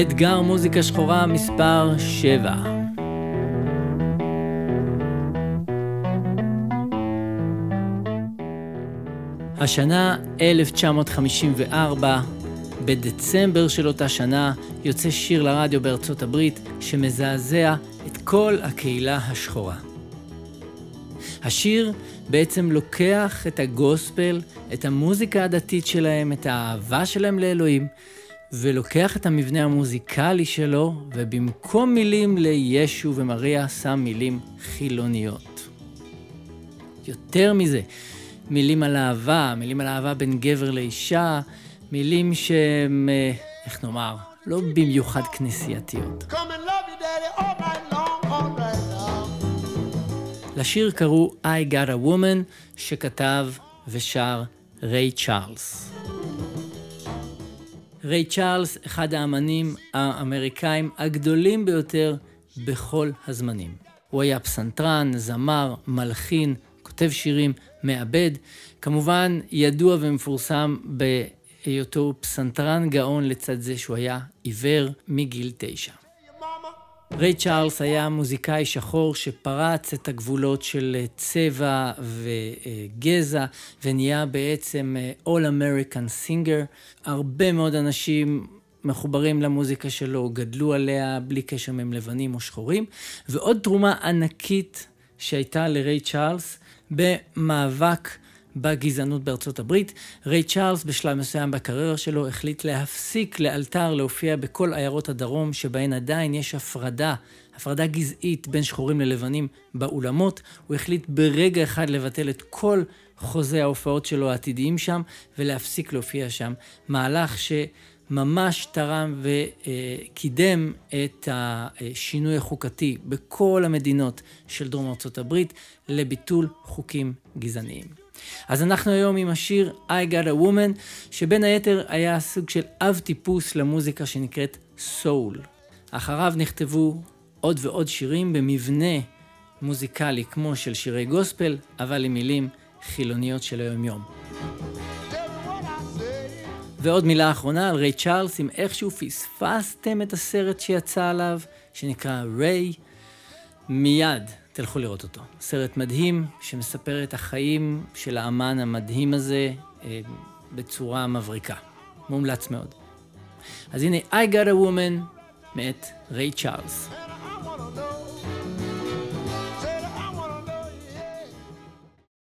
אתגר מוזיקה שחורה מספר 7. השנה 1954, בדצמבר של אותה שנה, יוצא שיר לרדיו בארצות הברית שמזעזע את כל הקהילה השחורה. השיר בעצם לוקח את הגוספל, את המוזיקה הדתית שלהם, את האהבה שלהם לאלוהים, ולוקח את המבנה המוזיקלי שלו, ובמקום מילים לישו ומריה, שם מילים חילוניות. יותר מזה, מילים על אהבה, מילים על אהבה בין גבר לאישה, מילים שהן, אה, איך נאמר, לא במיוחד כנסייתיות. לשיר קראו I Got a Woman, שכתב ושר ריי צ'ארלס. ריי צ'ארלס, אחד האמנים האמריקאים הגדולים ביותר בכל הזמנים. הוא היה פסנתרן, זמר, מלחין, כותב שירים, מעבד. כמובן, ידוע ומפורסם בהיותו פסנתרן גאון לצד זה שהוא היה עיוור מגיל תשע. ריי צ'ארלס היה מוזיקאי שחור שפרץ את הגבולות של צבע וגזע ונהיה בעצם All American Singer. הרבה מאוד אנשים מחוברים למוזיקה שלו, גדלו עליה בלי קשר מהם לבנים או שחורים. ועוד תרומה ענקית שהייתה לריי צ'ארלס במאבק בגזענות בארצות הברית. ריי צ'ארלס בשלב מסוים בקריירה שלו החליט להפסיק לאלתר להופיע בכל עיירות הדרום שבהן עדיין יש הפרדה, הפרדה גזעית בין שחורים ללבנים באולמות. הוא החליט ברגע אחד לבטל את כל חוזי ההופעות שלו העתידיים שם ולהפסיק להופיע שם. מהלך ש... ממש תרם וקידם את השינוי החוקתי בכל המדינות של דרום ארצות הברית לביטול חוקים גזעניים. אז אנחנו היום עם השיר I Got a Woman, שבין היתר היה סוג של אב טיפוס למוזיקה שנקראת סול. אחריו נכתבו עוד ועוד שירים במבנה מוזיקלי כמו של שירי גוספל, אבל עם מילים חילוניות של היום-יום. ועוד מילה אחרונה על ריי צ'ארלס, אם איכשהו פספסתם את הסרט שיצא עליו, שנקרא ריי, מיד תלכו לראות אותו. סרט מדהים שמספר את החיים של האמן המדהים הזה אה, בצורה מבריקה. מומלץ מאוד. אז הנה, I got a woman מאת ריי צ'ארלס.